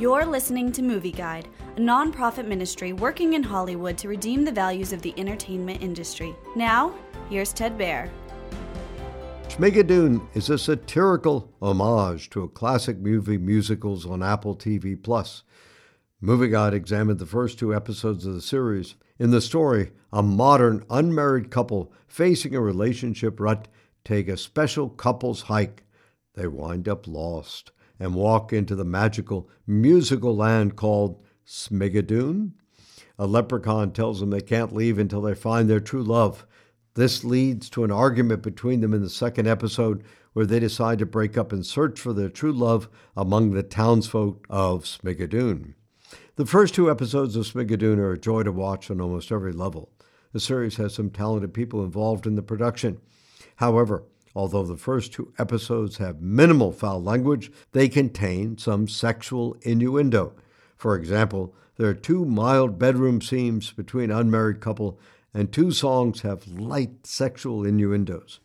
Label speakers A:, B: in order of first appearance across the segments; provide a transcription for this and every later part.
A: You're listening to Movie Guide, a nonprofit ministry working in Hollywood to redeem the values of the entertainment industry. Now, here's Ted Baehr.
B: Schmigadoon is a satirical homage to a classic movie musicals on Apple TV Plus. Movie Guide examined the first two episodes of the series. In the story, a modern unmarried couple facing a relationship rut take a special couples hike. They wind up lost and walk into the magical musical land called Schmigadoon. A leprechaun tells them they can't leave until they find their true love. This leads to an argument between them in the second episode where they decide to break up and search for their true love among the townsfolk of Schmigadoon. The first two episodes of Schmigadoon are a joy to watch on almost every level. The series has some talented people involved in the production. However, Although the first two episodes have minimal foul language, they contain some sexual innuendo. For example, there are two mild bedroom scenes between unmarried couple, and two songs have light sexual innuendos.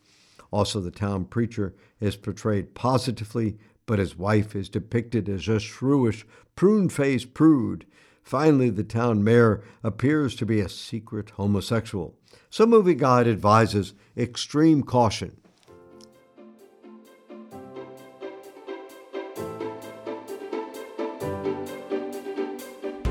B: Also, the town preacher is portrayed positively, but his wife is depicted as a shrewish, prune faced prude. Finally, the town mayor appears to be a secret homosexual. So, Movie Guide advises extreme caution